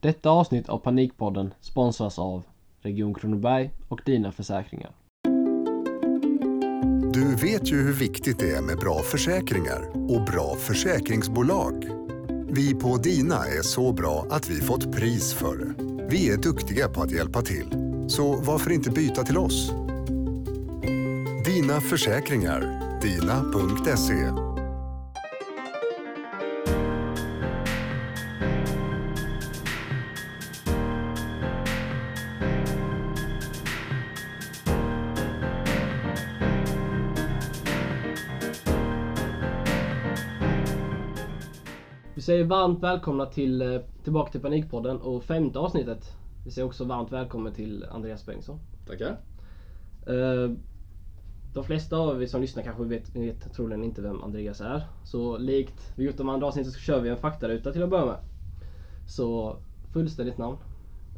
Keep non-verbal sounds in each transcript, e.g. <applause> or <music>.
Detta avsnitt av Panikpodden sponsras av Region Kronoberg och Dina Försäkringar. Du vet ju hur viktigt det är med bra försäkringar och bra försäkringsbolag. Vi på Dina är så bra att vi fått pris för det. Vi är duktiga på att hjälpa till, så varför inte byta till oss? Dina Försäkringar, dina.se. säger varmt välkomna till, eh, tillbaka till Panikpodden och femte avsnittet. Vi säger också varmt välkommen till Andreas Bengtsson. Tackar. Eh, De flesta av er som lyssnar kanske vet, vet troligen inte vem Andreas är. Så likt vi gjort de andra avsnitten så kör vi en faktaruta till att börja med. Så fullständigt namn.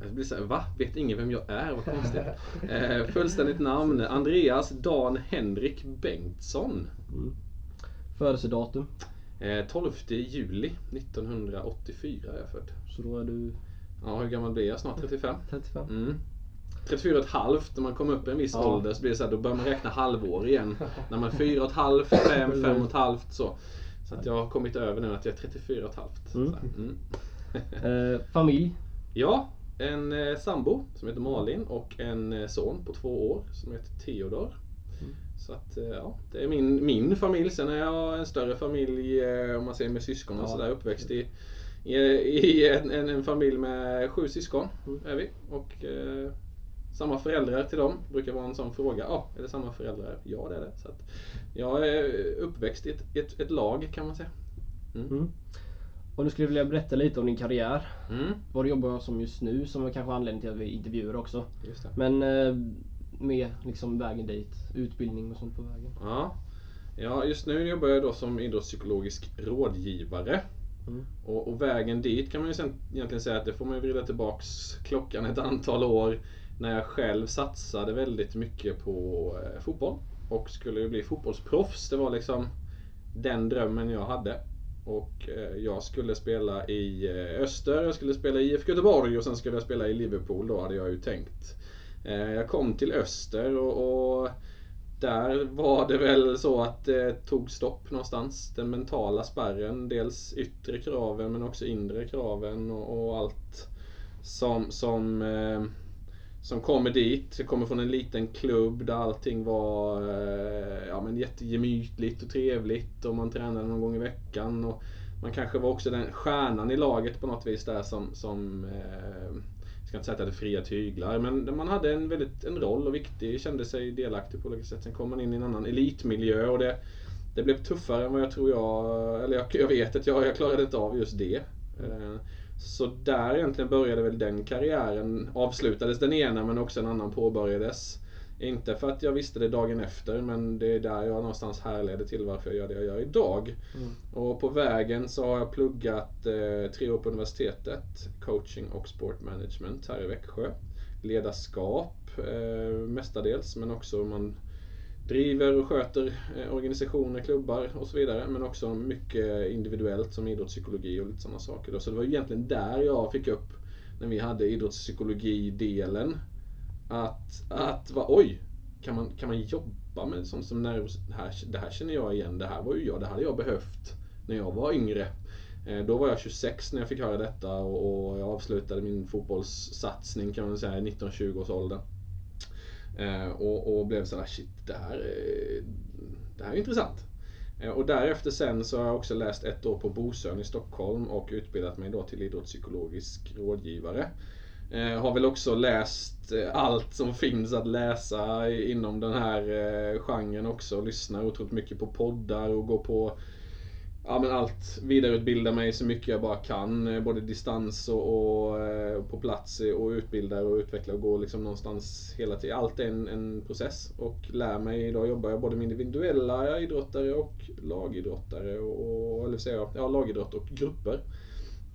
Jag blir såhär, va? Vet ingen vem jag är? Vad konstigt. <laughs> eh, fullständigt namn Andreas Dan Henrik Bengtsson. Mm. Födelsedatum. Eh, 12 juli 1984 är jag född. Så då är du Ja, hur gammal blir jag? Snart 35. 35. Mm. 34 och ett halvt, när man kommer upp i en viss Ja. ålder så blir det så här, då börjar man räkna halvår igen. <laughs> när man är 4 och ett halvt, 5, 5 och ett halvt så. Så att jag har kommit över nu att jag är 34 och ett halvt. Mm. Mm. <laughs> Eh, familj. Ja, en eh, sambo som heter Malin och en eh, son på två år som heter Theodor. Mm. Så att, eh, ja, det är min, min familj. Sen är jag en större familj, eh, om man säger med syskon och Ja. sådär, uppväxt i, i, i en, en, en familj med sju syskon. Mm. Är vi. Och eh, samma föräldrar till dem. brukar vara en sån fråga. Ja, är det samma föräldrar? Ja, det är det. Så att jag är uppväxt i ett, ett, ett lag kan man säga. Mm. Och nu skulle jag vilja berätta lite om din karriär. Mm, Vad du jobbar som just nu som är kanske anledning till att vi intervjuar också. Men eh, med liksom vägen dit. Utbildning och sånt på vägen. Ja. ja, just nu jobbar jag då som idrottspsykologisk rådgivare. Mm. Och, och vägen dit kan man ju sen egentligen säga att det får man ju vrida tillbaks klockan ett antal år när jag själv satsade väldigt mycket på eh, fotboll och skulle ju bli fotbollsproffs. Det var liksom den drömmen jag hade. Och eh, jag skulle spela i eh, Öster, jag skulle spela i IFK Göteborg och sen skulle jag spela i Liverpool då hade jag ju tänkt. Eh, jag kom till Öster och, och där var det väl så att det tog stopp någonstans. Den mentala spärren, dels yttre kraven men också inre kraven och, och allt som, som, eh, som kommer dit. Jag kommer från en liten klubb där allting var eh, ja, men jättegemytligt och trevligt och man tränade någon gång i veckan. Och man kanske var också den stjärnan i laget på något vis där som, som eh, ska inte säga att jag hade fria tyglar, men man hade en, väldigt, en roll och viktig, kände sig delaktig på olika sätt. Sen kom man in i en annan elitmiljö och det, det blev tuffare än vad jag tror jag, eller jag, jag vet att jag, jag klarade inte av just det. Eh, så där egentligen började väl den karriären. Avslutades den ena men också en annan påbörjades. Inte för att jag visste det dagen efter men det är där jag någonstans härleder till varför jag gör det jag gör idag. Mm. Och på vägen så har jag pluggat eh, tre år på universitetet. Coaching och sport management här i Växjö. Ledarskap eh, mestadels men också man driver och sköter eh, organisationer, klubbar och så vidare. Men också mycket individuellt som idrottspsykologi och lite sådana saker. Då. Så det var egentligen där jag fick upp, när vi hade idrottspsykologi-delen, att, att va, oj, kan man, kan man jobba med sånt som nerv... Det här, det här känner jag igen, det här var ju jag, det hade jag behövt när jag var yngre. Eh, då var jag 26 när jag fick höra detta och jag avslutade min fotbollssatsning kan man säga i 19-20 års ålder. Och, och blev sådär, shit det här, är- det här är intressant. Eh, och därefter sen så har jag också läst ett år på Bosön i Stockholm och utbildat mig då till idrottspsykologisk rådgivare. Eh, har väl också läst eh, allt som finns att läsa inom den här eh, genren också. Lyssnar otroligt mycket på poddar och går på ja, men allt. Vidareutbildar mig så mycket jag bara kan. Eh, både distans och, och på plats och utbildar och utvecklar och går liksom någonstans hela tiden. Allt är en, en process och lär mig. Idag jobbar jag både med individuella idrottare och lagidrottare och, och eller säga, ja, lagidrott och grupper.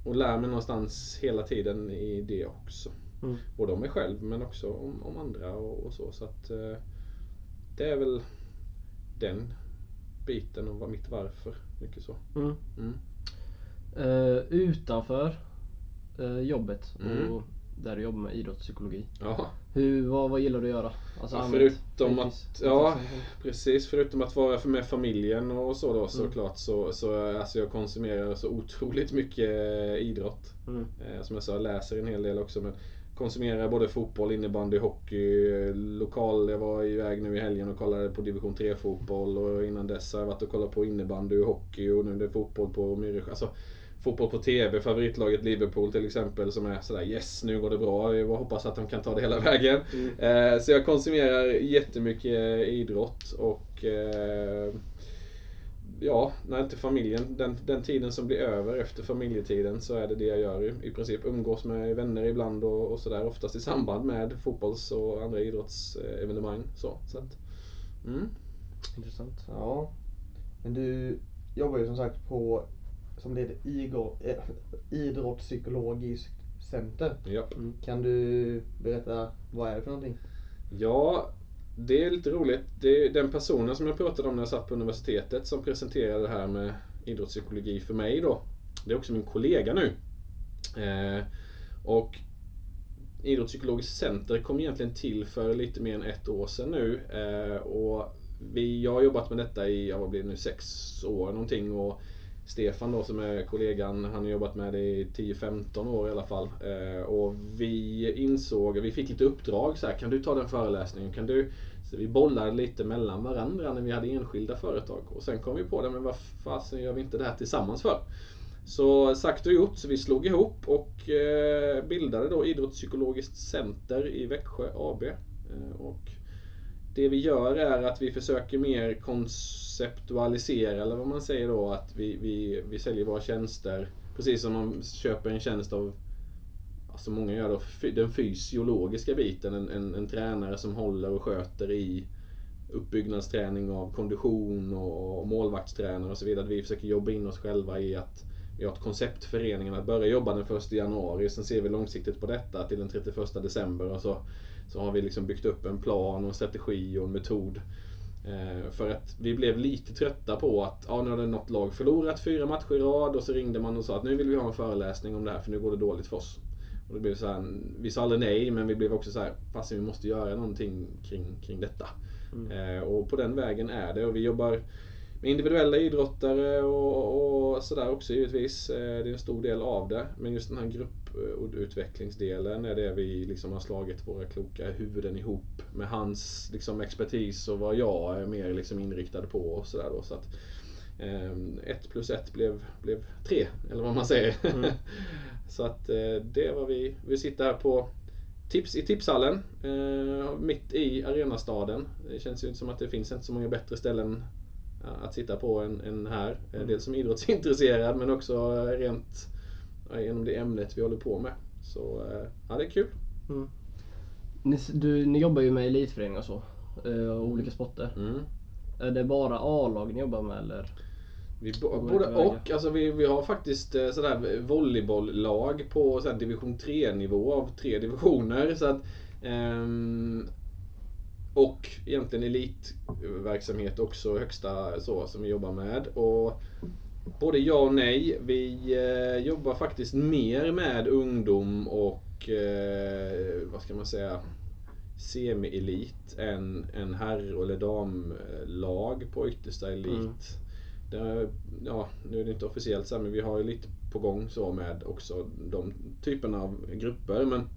Och lär mig någonstans hela tiden i det också. Mm. Både om mig själv men också om, om andra och, och så. Så att eh, det är väl den biten och vad mitt varför. Mycket så. Mm. Mm. Eh, utanför eh, jobbet Mm. och där du jobbar med idrottspsykologi. Ja, Hur, vad, vad gillar du att göra? Alltså Ja, förutom fritids- att- ja. precis. Förutom att vara med familjen och så Mm. då såklart så, så alltså jag konsumerar så otroligt mycket eh, idrott. Mm. Eh, Som jag sa, jag läser en hel del också. Men konsumerar både fotboll, innebandy, hockey, lokal. Jag var iväg nu i helgen och kollade på division 3 fotboll och innan dess har jag varit och kollat på innebandy och hockey och nu är det fotboll på Myresjö. Alltså, fotboll på TV, favoritlaget Liverpool till exempel som är sådär yes, nu går det bra. Jag hoppas att de kan ta det hela vägen. Eh, Så jag konsumerar jättemycket idrott och eh, ja, när inte familjen, den, den tiden som blir över efter familjetiden så är det det jag gör i, i princip. Umgås med vänner ibland och, och sådär. Oftast i samband med fotbolls och andra idrottsevenemang. Så, så att, mm. Intressant. Ja. Men du jobbar ju som sagt på, som det heter, igor, eh, idrottspsykologiskt center. ja. Kan du berätta, vad är det för någonting? Ja, det är lite roligt. Det är den personen som jag pratade om när jag satt på universitetet som presenterade det här med idrottspsykologi för mig då. Det är också min kollega nu. Eh, och Idrottspsykologiskt center kom egentligen till för lite mer än ett år sedan nu. Eh, och vi, jag har jobbat med detta i, vad blir det nu, sex år någonting. Och Stefan då som är kollegan, han har jobbat med det i 10-15 år i alla fall. Eh, och vi insåg, vi fick lite uppdrag så här, kan du ta den föreläsningen? Kan du? Så vi bollade lite mellan varandra när vi hade enskilda företag. Och sen kom vi på det, men vad fasen gör vi inte det här tillsammans för? Så sagt och gjort, så vi slog ihop och eh, bildade då Idrottspsykologiskt center i Växjö AB. Eh, och det vi gör är att vi försöker mer konceptualisera, eller vad man säger då, att vi, vi, vi säljer våra tjänster precis som man köper en tjänst av Alltså många gör då den fysiologiska biten, en, en, en tränare som håller och sköter i uppbyggnadsträning av kondition och, och målvaktstränare och så vidare. Vi försöker jobba in oss själva i att vi har ett koncept för föreningen att börja jobba den 1 januari. Sen ser vi långsiktigt på detta till den 31 december och så, så har vi liksom byggt upp en plan och en strategi och en metod. Eh, för att vi blev lite trötta på att ja, nu har det något lag förlorat fyra matcher i rad och så ringde man och sa att nu vill vi ha en föreläsning om det här för nu går det dåligt för oss. Och det blev så här, vi sa aldrig nej men vi blev också så här, fast vi måste göra någonting kring, kring detta. Eh, och på den vägen är det och vi jobbar med individuella idrottare och, och sådär också givetvis. Eh, Det är en stor del av det. Men just den här grupputvecklingsdelen är det vi liksom har slagit våra kloka huvuden ihop med hans liksom, expertis och vad jag är mer liksom, inriktad på och sådär då. Så att, ehm, ett plus ett blev, blev tre, eller vad man säger. <laughs> så att eh, det var vi. Vi sitter här på Tips, i tipshallen, eh, mitt i arenastaden. Det känns ju som att det finns inte så många bättre ställen att sitta på än, än här. Eh, Dels som idrottsintresserad men också eh, rent genom det ämnet vi håller på med. Så eh, ja, det är kul. Ni, du, ni jobbar ju med elitföreningar och så. eh, Och olika sporter. Mm. Är det bara A-lag ni jobbar med eller? Vi både och. Alltså vi, vi har faktiskt eh, sådär volleybolllag på sådär division 3 nivå av tre divisioner. Så att, ehm, och egentligen elitverksamhet också högsta så som vi jobbar med. Och både ja och nej. Vi eh, jobbar faktiskt mer med ungdom och eh, vad ska man säga semi-elit än, än herr eller damlag på yttersta elit. Mm. Det, ja, nu är det inte officiellt så här, men vi har ju lite på gång så med också de typerna av grupper. Men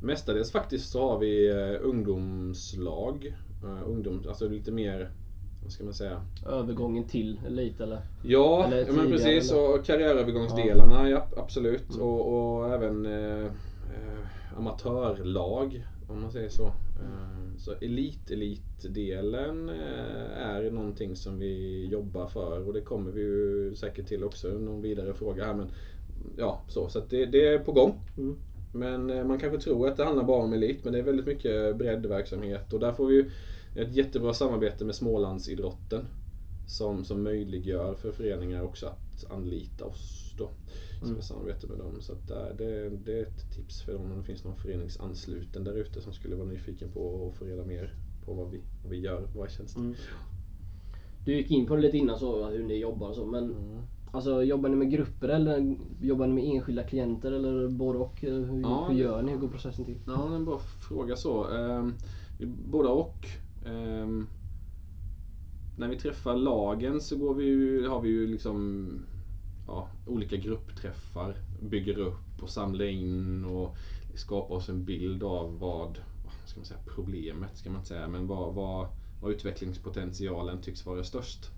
mestadels faktiskt så har vi eh, ungdomslag. Eh, ungdom, alltså lite mer, vad ska man säga? Övergången till elit eller? Ja, Eller ja men tidigare, precis. eller? Och karriärövergångsdelarna, ja, absolut. Mm. Och, och även eh, eh, amatörlag, om man säger så. Eh, så elit-elitdelen är någonting som vi jobbar för och det kommer vi ju säkert till också, någon vidare fråga här. Men, ja, så så det, det är på gång. Mm. Men eh, man kanske tror att det handlar bara om elit, men det är väldigt mycket breddverksamhet. Och där får vi ju ett jättebra samarbete med Smålandsidrotten. Som, som möjliggör för föreningar också att anlita oss då. Som Mm. ett samarbete med dem. Så att det, det är ett tips för dem om det finns någon föreningsansluten där ute som skulle vara nyfiken på att få reda mer på vad vi, vad vi gör, våra tjänster. Mm. Du gick in på det lite innan så, hur ni jobbar och så men Mm. Alltså jobbar ni med grupper eller jobbar ni med enskilda klienter eller både och? Hur, Ja, hur gör ni? Hur går processen till? Ja, det är en bra fråga så. Ehm, både och. Ehm, när vi träffar lagen så går vi ju, har vi ju liksom ja, olika gruppträffar. Bygger upp och samlar in och skapar oss en bild av vad, vad ska man säga, problemet ska man inte säga, men vad, vad, vad utvecklingspotentialen tycks vara störst.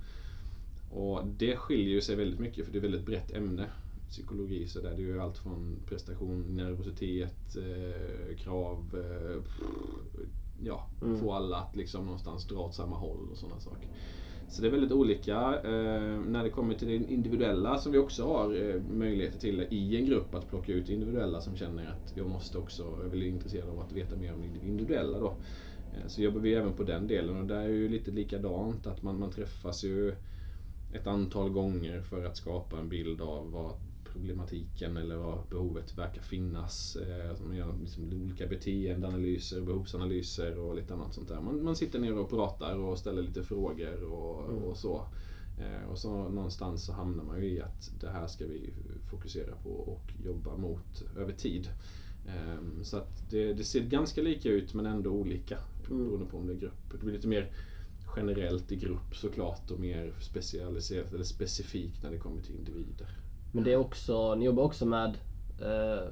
Och det skiljer sig väldigt mycket för det är ett väldigt brett ämne. Psykologi så där, det är ju allt från prestation, nervositet, eh, krav, eh, ja, Mm. få alla att liksom någonstans dra åt samma håll och sådana saker. Så det är väldigt olika. Eh, när det kommer till det individuella som vi också har eh, möjligheter till i en grupp att plocka ut individuella som känner att jag måste också, jag vill intresserad av att veta mer om det individuella då. Eh, så jobbar vi även på den delen och där är ju lite likadant att man, man träffas ju ett antal gånger för att skapa en bild av vad problematiken eller vad behovet verkar finnas. Eh, Man gör liksom olika beteendeanalyser, behovsanalyser och lite annat sånt där. Man, man sitter ner och pratar och ställer lite frågor och, Mm. och så. Eh, Och så någonstans så hamnar man ju i att det här ska vi fokusera på och jobba mot över tid. Ehm, Så att det, det ser ganska lika ut men ändå olika Mm. beroende på om det är grupp. Det blir lite mer generellt i grupp såklart och mer specialiserat eller specifikt när det kommer till individer. Men det är också, ni jobbar också med eh,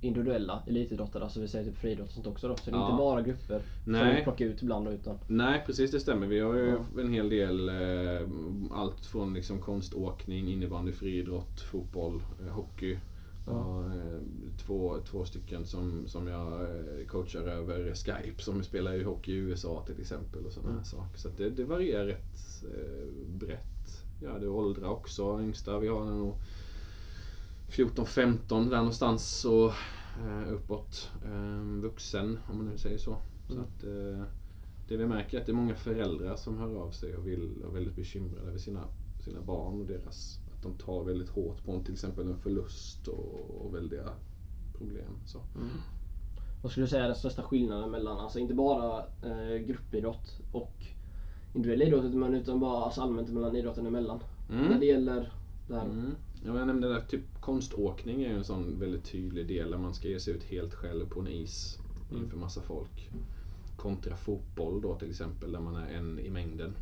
individuella elitidrottare, alltså vi säger typ friidrott och sånt också då. Så det är Ja. inte bara grupper som Nej. ni plockar ut ibland utan Nej precis det stämmer. Vi har ju Ja. en hel del eh, allt från liksom konståkning, innebandy, friidrott, fotboll, eh, hockey. Ja. eh, två, två stycken som, som jag eh, coachar över Skype som spelar ju hockey i USA till exempel och sådana här Mm. saker. Så det, det varierar rätt eh, brett. Ja, det är åldrar också. Yngsta vi har nog 14-15 där någonstans och uppåt. Eh, vuxen om man nu säger så. Så Mm. att, det vi märker är att det är många föräldrar som hör av sig och vill och är väldigt bekymrade över sina, sina barn och deras, att de tar väldigt hårt på en, till exempel en förlust och, och väldiga problem. Så. vad skulle du säga är den största skillnaden mellan, alltså inte bara eh, gruppidrott och individuell idrott men utan bara alltså allmänt mellan idrotten emellan. När det gäller det här. Mm. Ja, jag nämnde där, typ konståkning är ju en sån väldigt tydlig del där man ska ge sig ut helt själv på en is Mm. inför massa folk. Kontra fotboll då till exempel där man är en i mängden.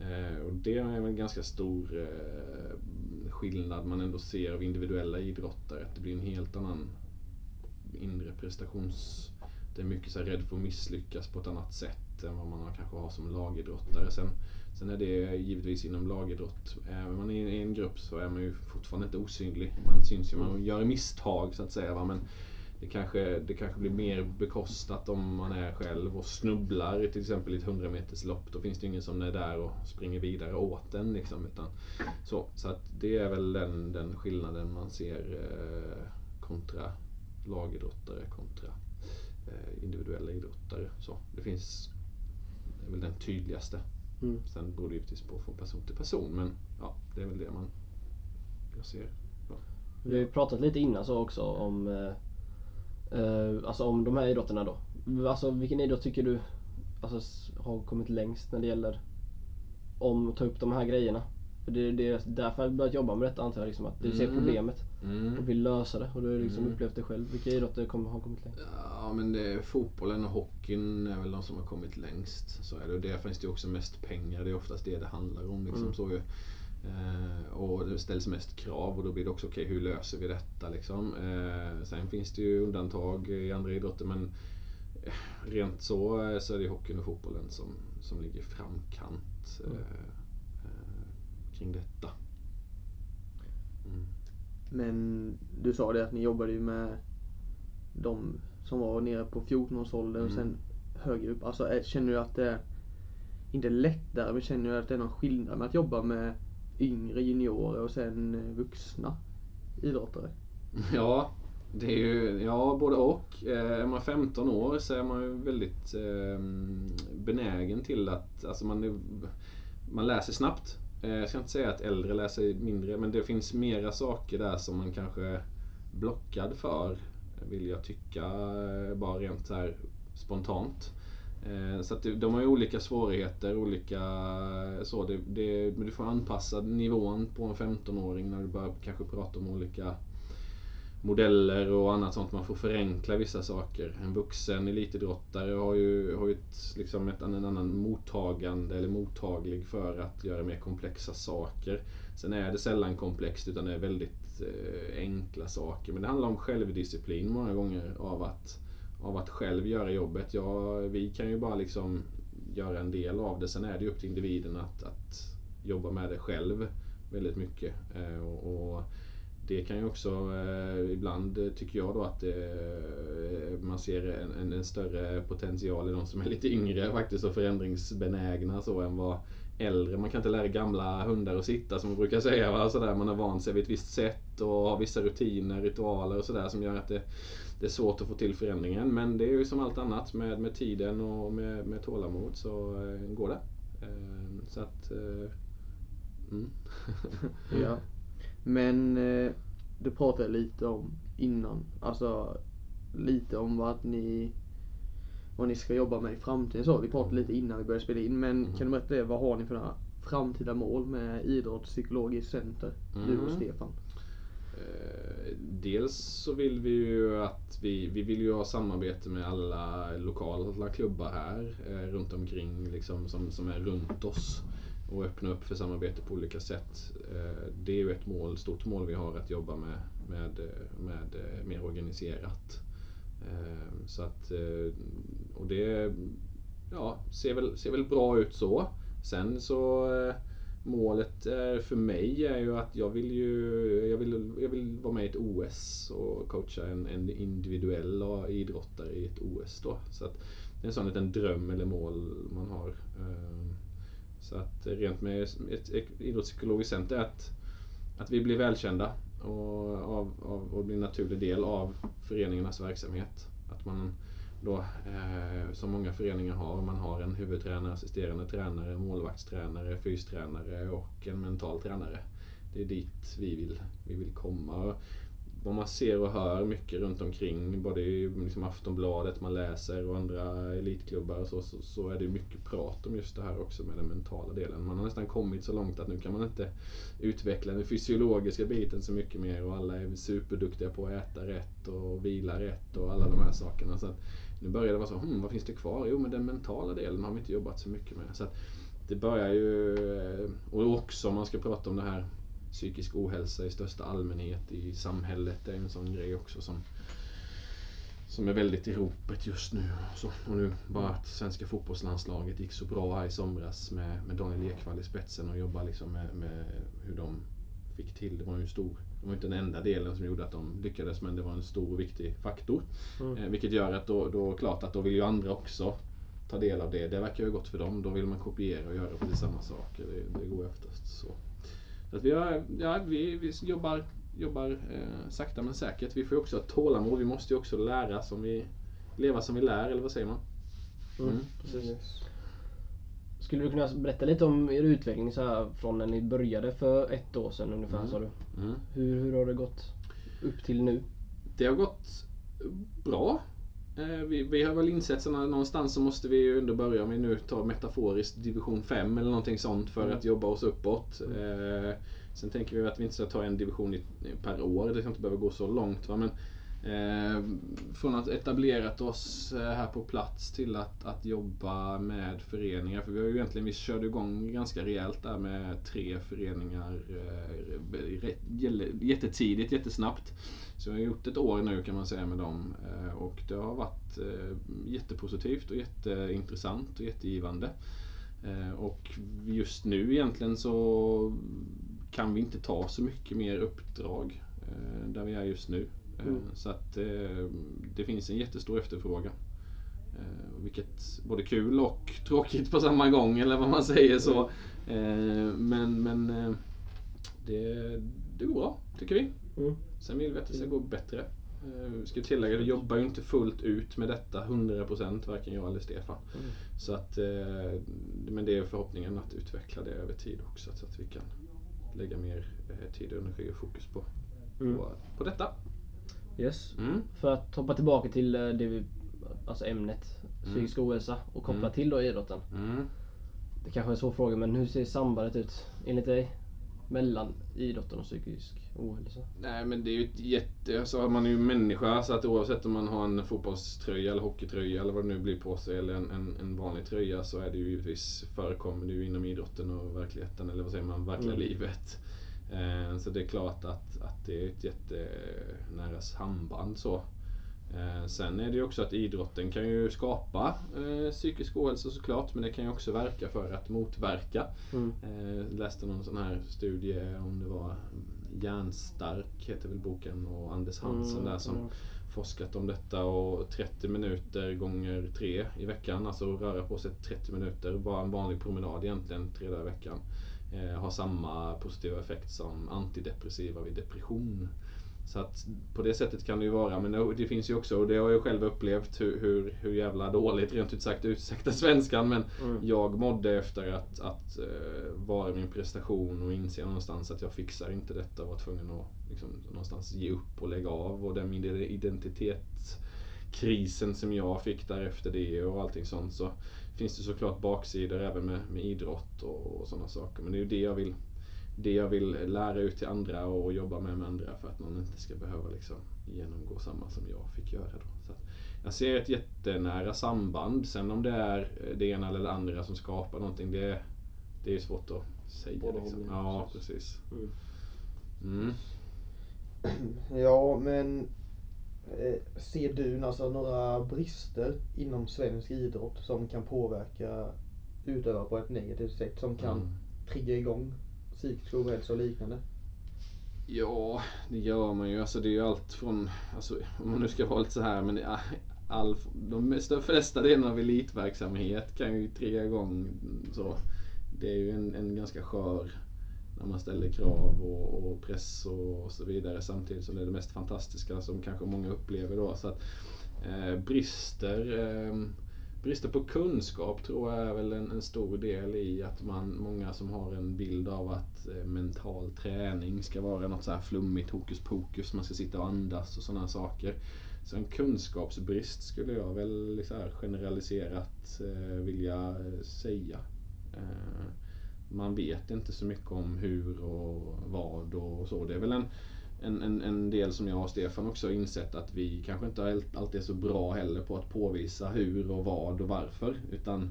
Eh, och det är en ganska stor eh, skillnad man ändå ser av individuella idrottare. Att det blir en helt annan inre prestations... Det är mycket så här rädd för att misslyckas på ett annat sätt än vad man kanske har som lagidrottare. Sen, sen är det givetvis inom lagidrott. Är man är i en grupp så är man ju fortfarande inte osynlig. Man syns ju, man gör misstag så att säga. Va? Men det kanske, det kanske blir mer bekostat om man är själv och snubblar till exempel i ett 100 meters lopp. Då finns det ingen som är där och springer vidare åt en. Liksom, utan, så, så att det är väl den, den skillnaden man ser eh, kontra lagidrottare kontra eh, individuella idrottare. Så, det finns det är väl den tydligaste. Mm. Sen beror det givetvis på från person till person men ja, det är väl det man jag ser. Vi har ju pratat lite innan så också om eh, Alltså om de här idrotterna då. Alltså vilken idrott tycker du alltså, har kommit längst när det gäller om att ta upp de här grejerna? För det, det är därför jag börjat jobba med detta antar jag. Liksom, att du ser Mm. problemet Mm. och vill lösa det. Och du har liksom Mm. upplevt det själv. Vilka idrotter kommer, har kommit längst? Ja men det är fotbollen och hockeyn är väl de som har kommit längst. Så är det. Och där finns det också mest pengar. Det är oftast det det handlar om. Liksom, Mm. så och det ställs mest krav och då blir det också okej hur löser vi detta liksom. Eh, sen finns det ju undantag i andra idrotter men eh, rent så, eh, så är det hockeyn och fotbollen som, som ligger framkant eh, Mm. eh, kring detta. Mm. Men du sa det att ni jobbade ju med de som var nere på 14-årsåldern och Mm. sen högre upp. Alltså känner du att det är, inte lättare, men känner du att det är någon skillnad med att jobba med yngre juniorer och sen eh, vuxna idrottare? <laughs> Ja, det är ju ja, både och. Eh, är man 15 år så är man ju väldigt ehm, benägen till att, alltså man, är, man läser snabbt. Eh, jag ska inte säga att äldre läser mindre, men det finns mera saker där som man kanske är blockad för, vill jag tycka, bara rent så här spontant. Eh, så att de har ju olika svårigheter, olika så. Det, det, men du får anpassa nivån på en 15-åring när du börjar kanske prata om olika modeller och annat sånt. Man får förenkla vissa saker. En vuxen elitidrottare har ju, har ju ett, liksom ett, en annan mottagande eller mottaglig för att göra mer komplexa saker. Sen är det sällan komplext utan det är väldigt eh, enkla saker. Men det handlar om självdisciplin många gånger av att, av att själv göra jobbet. Ja, vi kan ju bara liksom göra en del av det. Sen är det ju upp till individen att, att jobba med det själv väldigt mycket. Eh, och, och det kan ju också eh, ibland tycker jag då att eh, man ser en, en, större potential i de som är lite yngre faktiskt och förändringsbenägna så än vad äldre. Man kan inte lära gamla hundar att sitta som man brukar säga. Va? Sådär, man har vant sig vid ett visst sätt och har vissa rutiner, ritualer och sådär som gör att det, det är svårt att få till förändringen. Men det är ju som allt annat med, med tiden och med, med tålamod så eh, går det. Eh, så att... Eh, mm. <laughs> Ja. Men du pratade lite om innan, alltså lite om vad ni vad ni ska jobba med i framtiden. Så, vi pratade lite innan vi började spela in. Men kan du berätta det, vad har ni för några framtida mål med Idrottspsykologiskt center? Du och Mm. Stefan. Eh, dels så vill vi ju att vi, vi vill ju ha samarbete med alla lokala klubbar här eh, runt omkring liksom, som, som är runt oss och öppna upp för samarbete på olika sätt. Eh, det är ju ett mål, stort mål vi har att jobba med, med, med mer organiserat. Så att, och det ja, ser, väl, ser väl bra ut så. Sen så målet eh, för mig är ju att jag vill ju jag vill, jag vill vara med i ett OS och coacha en, en individuell idrottare i ett OS då. Så att det är en sån liten dröm eller mål man har. Ehm, så att rent med ett idrottspsykologiskt center är att, att vi blir välkända och, av, av, och blir en naturlig del av föreningarnas verksamhet. Att man då, eh, som många föreningar har, man har en huvudtränare, assisterande tränare, målvaktstränare, fystränare och en mental tränare. Det är dit vi vill, vi vill komma. Och Vad man ser och hör mycket runt omkring, både i liksom Aftonbladet man läser och andra elitklubbar och så, så, så är det mycket prat om just det här också med den mentala delen. Man har nästan kommit så långt att nu kan man inte utveckla den fysiologiska biten så mycket mer och alla är superduktiga på att äta rätt och vila rätt och alla de här sakerna. Så att nu börjar det vara så, hm, vad finns det kvar? Jo, men den mentala delen har vi inte jobbat så mycket med. Så att det börjar ju, eh, och också om man ska prata om det här psykisk ohälsa i största allmänhet i samhället. Det är en sån grej också som, som är väldigt i ropet just nu. Och, så. och nu bara att svenska fotbollslandslaget gick så bra här i somras med, med Daniel Ekvall i spetsen och jobbade liksom med, med hur de fick till. Det var ju en stor, det var inte den enda delen som gjorde att de lyckades men det var en stor och viktig faktor. Mm. Eh, vilket gör att då, då klart att då vill ju andra också ta del av det. Det verkar ju gott för dem. Då vill man kopiera och göra precis samma saker. Det, det går oftast så. så att vi, har, ja, vi, vi jobbar, jobbar eh, sakta men säkert. Vi får ju också ha tålamod. Vi måste ju också lära som vi, leva som vi lär, eller vad säger man? Mm. Precis. Skulle du kunna berätta lite om er utveckling så här från när ni började för ett år sedan ungefär Mm. sa du? Mm. Hur, hur har det gått upp till nu? Det har gått bra. Eh, Vi, vi har väl insett att någonstans så måste vi ju ändå börja, om vi nu tar metaforiskt, division 5 eller någonting sånt för Mm. att jobba oss uppåt. Eh, sen tänker vi att vi inte ska ta en division i, per år, det ska inte behöva gå så långt. Va? Men, Eh, från att etablerat oss eh, här på plats till att, att jobba med föreningar. För vi har ju egentligen, vi körde igång ganska rejält där med tre föreningar eh, jättetidigt, jättesnabbt. Så vi har gjort ett år nu kan man säga med dem eh, och det har varit eh, jättepositivt och jätteintressant och jättegivande. Eh, Och just nu egentligen så kan vi inte ta så mycket mer uppdrag eh, där vi är just nu. Eh, Mm. Så att eh, det finns en jättestor efterfrågan. Eh, Vilket både kul och tråkigt på samma gång eller vad man säger så. Eh, Men, men eh, det, det går bra tycker vi. Mm. Sen vill vi att det ska gå bättre. Eh, Vi ska tillägga, vi jobbar ju inte fullt ut med detta 100% varken jag eller Stefan. Mm. Så att, eh, men det är förhoppningen att utveckla det över tid också så att vi kan lägga mer eh, tid, energi och fokus på, Mm. på, på detta. Yes. Mm. För att hoppa tillbaka till eh, det vi alltså ämnet Mm. psykisk ohälsa och koppla Mm. till då idrotten. Mm. Det kanske är en svår fråga men hur ser sambandet ut enligt dig? Mellan idrotten och psykisk ohälsa? Nej men det är ju ett jätte, alltså man är ju människa så att oavsett om man har en fotbollströja eller hockeytröja eller vad det nu blir på sig eller en, en, en vanlig tröja så är det ju givetvis förekommer det ju inom idrotten och verkligheten eller vad säger man, verkliga Mm. livet. Eh, så det är klart att, att det är ett jättenära samband så. Eh, sen är det ju också att idrotten kan ju skapa eh, psykisk ohälsa såklart men det kan ju också verka för att motverka. Mm. Eh, läste någon sån här studie om det var Hjärnstark heter väl boken och Anders Hansen Mm, där som mm. forskat om detta och 30 minuter gånger tre i veckan, alltså röra på sig 30 minuter, bara en vanlig promenad egentligen tre dagar i veckan, har samma positiva effekt som antidepressiva vid depression. Så att på det sättet kan det ju vara, men det- finns ju också, och det har jag själv upplevt, hur, hur, hur jävla dåligt, rent ut sagt, ursäkta svenskan, men Mm. jag mådde efter att, att eh, vara min prestation och inse någonstans att jag fixar inte detta och var tvungen att liksom, någonstans ge upp och lägga av. Och den identitetskrisen som jag fick därefter det och allting sånt så finns det såklart baksidor även med, med idrott och, och sådana saker. Men det är ju det jag vill det jag vill lära ut till andra och jobba med med andra för att någon inte ska behöva liksom genomgå samma som jag fick göra. Då. Så att jag ser ett jättenära samband. Sen om det är det ena eller det andra som skapar någonting, det, det är svårt att säga. Både Liksom. Ja, precis. Mm. Mm. Ja, men eh, ser du alltså några brister inom svensk idrott som kan påverka utövare på ett negativt sätt som kan Mm. trigga igång psykisk ohälsa och liknande? Ja, det gör man ju. Alltså det är ju allt från, alltså, om man nu ska vara lite så här, men all, de flesta delarna av elitverksamhet kan ju trigga igång så. Det är ju en, en ganska skör när man ställer krav och, och press och, och så vidare samtidigt som det är det mest fantastiska som kanske många upplever då. Så att, eh, brister, eh, brister på kunskap tror jag är väl en, en stor del i att man, många som har en bild av att eh, mental träning ska vara något så här flummigt hokus pokus, man ska sitta och andas och sådana saker. Så en kunskapsbrist skulle jag väl så här generaliserat eh, vilja eh, säga. Eh, man vet inte så mycket om hur och vad och så. Det är väl en, en, en, en del som jag och Stefan också har insett att vi kanske inte all- alltid är så bra heller på att påvisa hur och vad och varför. Utan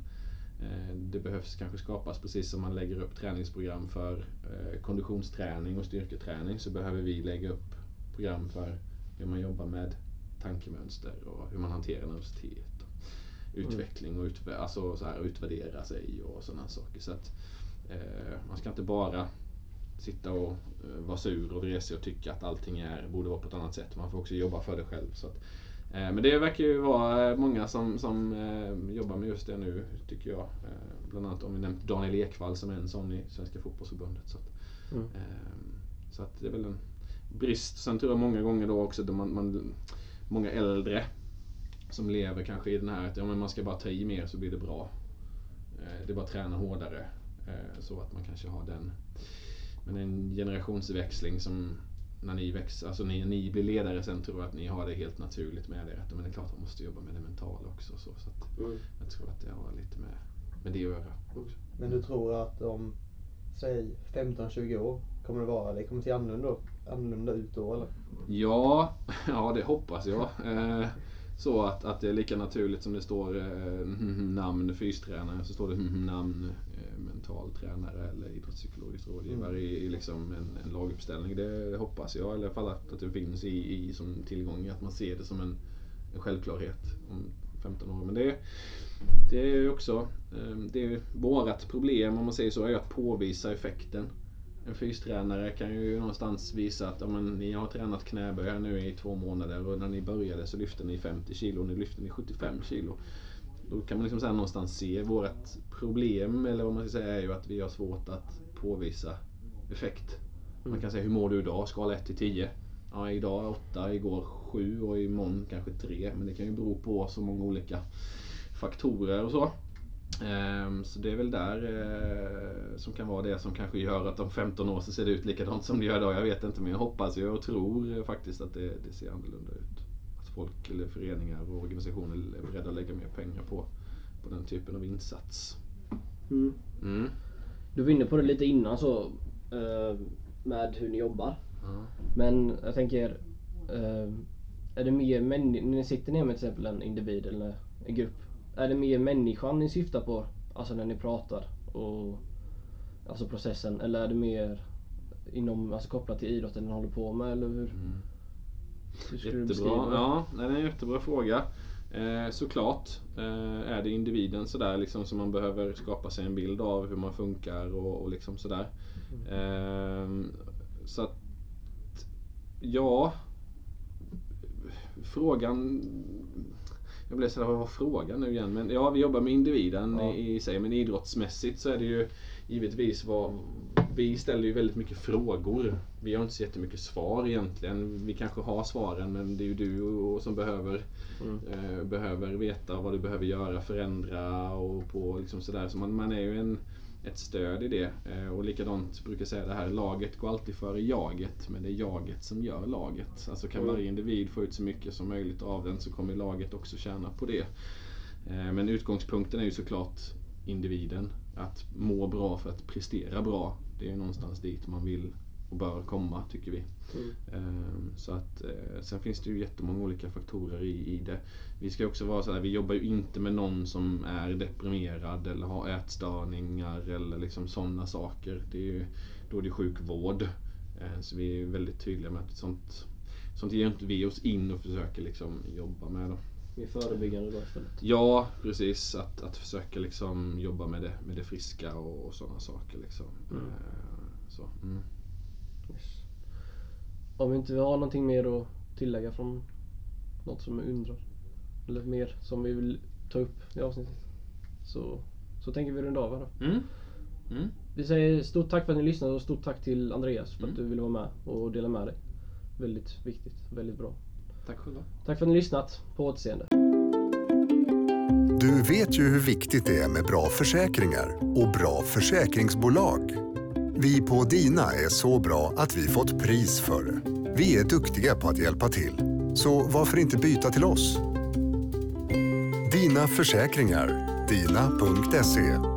eh, det behövs kanske skapas, precis som man lägger upp träningsprogram för eh, konditionsträning och styrketräning så behöver vi lägga upp program för hur man jobbar med tankemönster och hur man hanterar nervositet. Och utveckling och utv- alltså så här, utvärdera sig och sådana saker. Så att, man ska inte bara sitta och eh, vara sur och vresig och tycka att allting är, borde vara på ett annat sätt. Man får också jobba för det själv. Så att, eh, men det verkar ju vara eh, många som, som eh, jobbar med just det nu, tycker jag. Eh, bland annat om vi nämnt Daniel Ekvall som är en sån i Svenska Fotbollförbundet. Så att, Mm. eh, så att det är väl en brist. Sen tror jag många gånger då också, då man, man, många äldre som lever kanske i den här att ja, men man ska bara ta i mer så blir det bra. Eh, det är bara att träna hårdare. Eh, så att man kanske har den men en generationsväxling som när ni växer, alltså när ni blir ledare sen tror jag att ni har det helt naturligt med er. Men det är klart att man måste jobba med det mentala också. Så, så att Mm. jag tror att det har lite med, med det att göra också. Men du tror att om, säg 15-20 år, kommer det vara, det kommer se annorlunda, annorlunda ut då eller? Ja, <laughs> ja det hoppas jag. Eh, så att, att det är lika naturligt som det står eh, namn fystränare så står det <laughs> namn mental tränare eller idrottspsykologisk rådgivare i, i liksom en, en laguppställning. Det hoppas jag. Eller i alla fall att, att det finns i, i som tillgång. Att man ser det som en, en självklarhet om 15 år. Men det, det är också eh, det är vårat problem om man säger så, är att påvisa effekten. En fystränare kan ju någonstans visa att ja, men, ni har tränat knäböj här nu i två månader och när ni började så lyfte ni 50 kilo nu lyfter ni 75 kilo. Då kan man liksom så här någonstans se vårt problem, eller vad man ska säga, är ju att vi har svårt att påvisa effekt. Man kan säga hur mår du idag? Skala 1 till 10. Ja, idag 8, igår 7 och imorgon kanske 3. Men det kan ju bero på så många olika faktorer och så. Ehm, Så det är väl där eh, som kan vara det som kanske gör att om 15 år så ser det ut likadant som det gör idag. Jag vet inte men jag hoppas ju och tror faktiskt att det, det ser annorlunda ut. Folk eller föreningar och organisationer är beredda att lägga mer pengar på, på den typen av insats. Mm. Mm. Du var inne på det lite innan så eh, med hur ni jobbar. Ja. Men jag tänker, eh, är det mer när ni sitter ner med till exempel en individ eller en grupp. Är det mer människan ni syftar på? Alltså när ni pratar och Alltså processen eller är det mer inom, alltså kopplat till idrotten ni håller på med eller hur? Mm. Jättebra. Ja, det är en jättebra fråga. Eh, såklart eh, är det individen sådär liksom som man behöver skapa sig en bild av hur man funkar och, och liksom sådär. Eh, så att, ja. Frågan jag blev sådär, vad var frågan nu igen? Men ja, vi jobbar med individen Ja. i, i sig. Men idrottsmässigt så är det ju givetvis vad... Vi ställer ju väldigt mycket frågor. Vi har inte så jättemycket svar egentligen. Vi kanske har svaren men det är ju du som behöver, Mm. eh, behöver veta vad du behöver göra, förändra och på liksom sådär. Så man, man är ju en, ett stöd i det. Eh, och likadant brukar jag säga det här, laget går alltid före jaget. Men det är jaget som gör laget. Alltså kan Mm. varje individ få ut så mycket som möjligt av den så kommer laget också tjäna på det. Eh, Men utgångspunkten är ju såklart individen. Att må bra för att prestera bra. Det är ju någonstans dit man vill och bör komma tycker vi. Mm. Ehm, Så att, eh, sen finns det ju jättemånga olika faktorer i, i det. Vi ska också vara så här, vi jobbar ju inte med någon som är deprimerad eller har ätstörningar eller liksom sådana saker. Det är ju, då är det sjukvård. Eh, Så vi är väldigt tydliga med att sånt, sånt ger inte vi oss in och försöker liksom jobba med. Då. Mer förebyggande då istället. Ja, precis. Att, att försöka liksom jobba med det, med det friska och, och sådana saker. Liksom. Mm. Eh, Så, mm. Yes. Om vi inte har någonting mer att tillägga från något som jag undrar. Eller mer som vi vill ta upp i avsnittet. Så, så tänker vi runda av här då. Mm. Mm. Vi säger stort tack för att ni lyssnade och stort tack till Andreas för att Mm. du ville vara med och dela med dig. Väldigt viktigt, väldigt bra. Tack själva. Tack för att ni lyssnat. På återseende. Du vet ju hur viktigt det är med bra försäkringar och bra försäkringsbolag. Vi på Dina är så bra att vi fått pris för det. Vi är duktiga på att hjälpa till. Så varför inte byta till oss? Dina försäkringar. Dina.se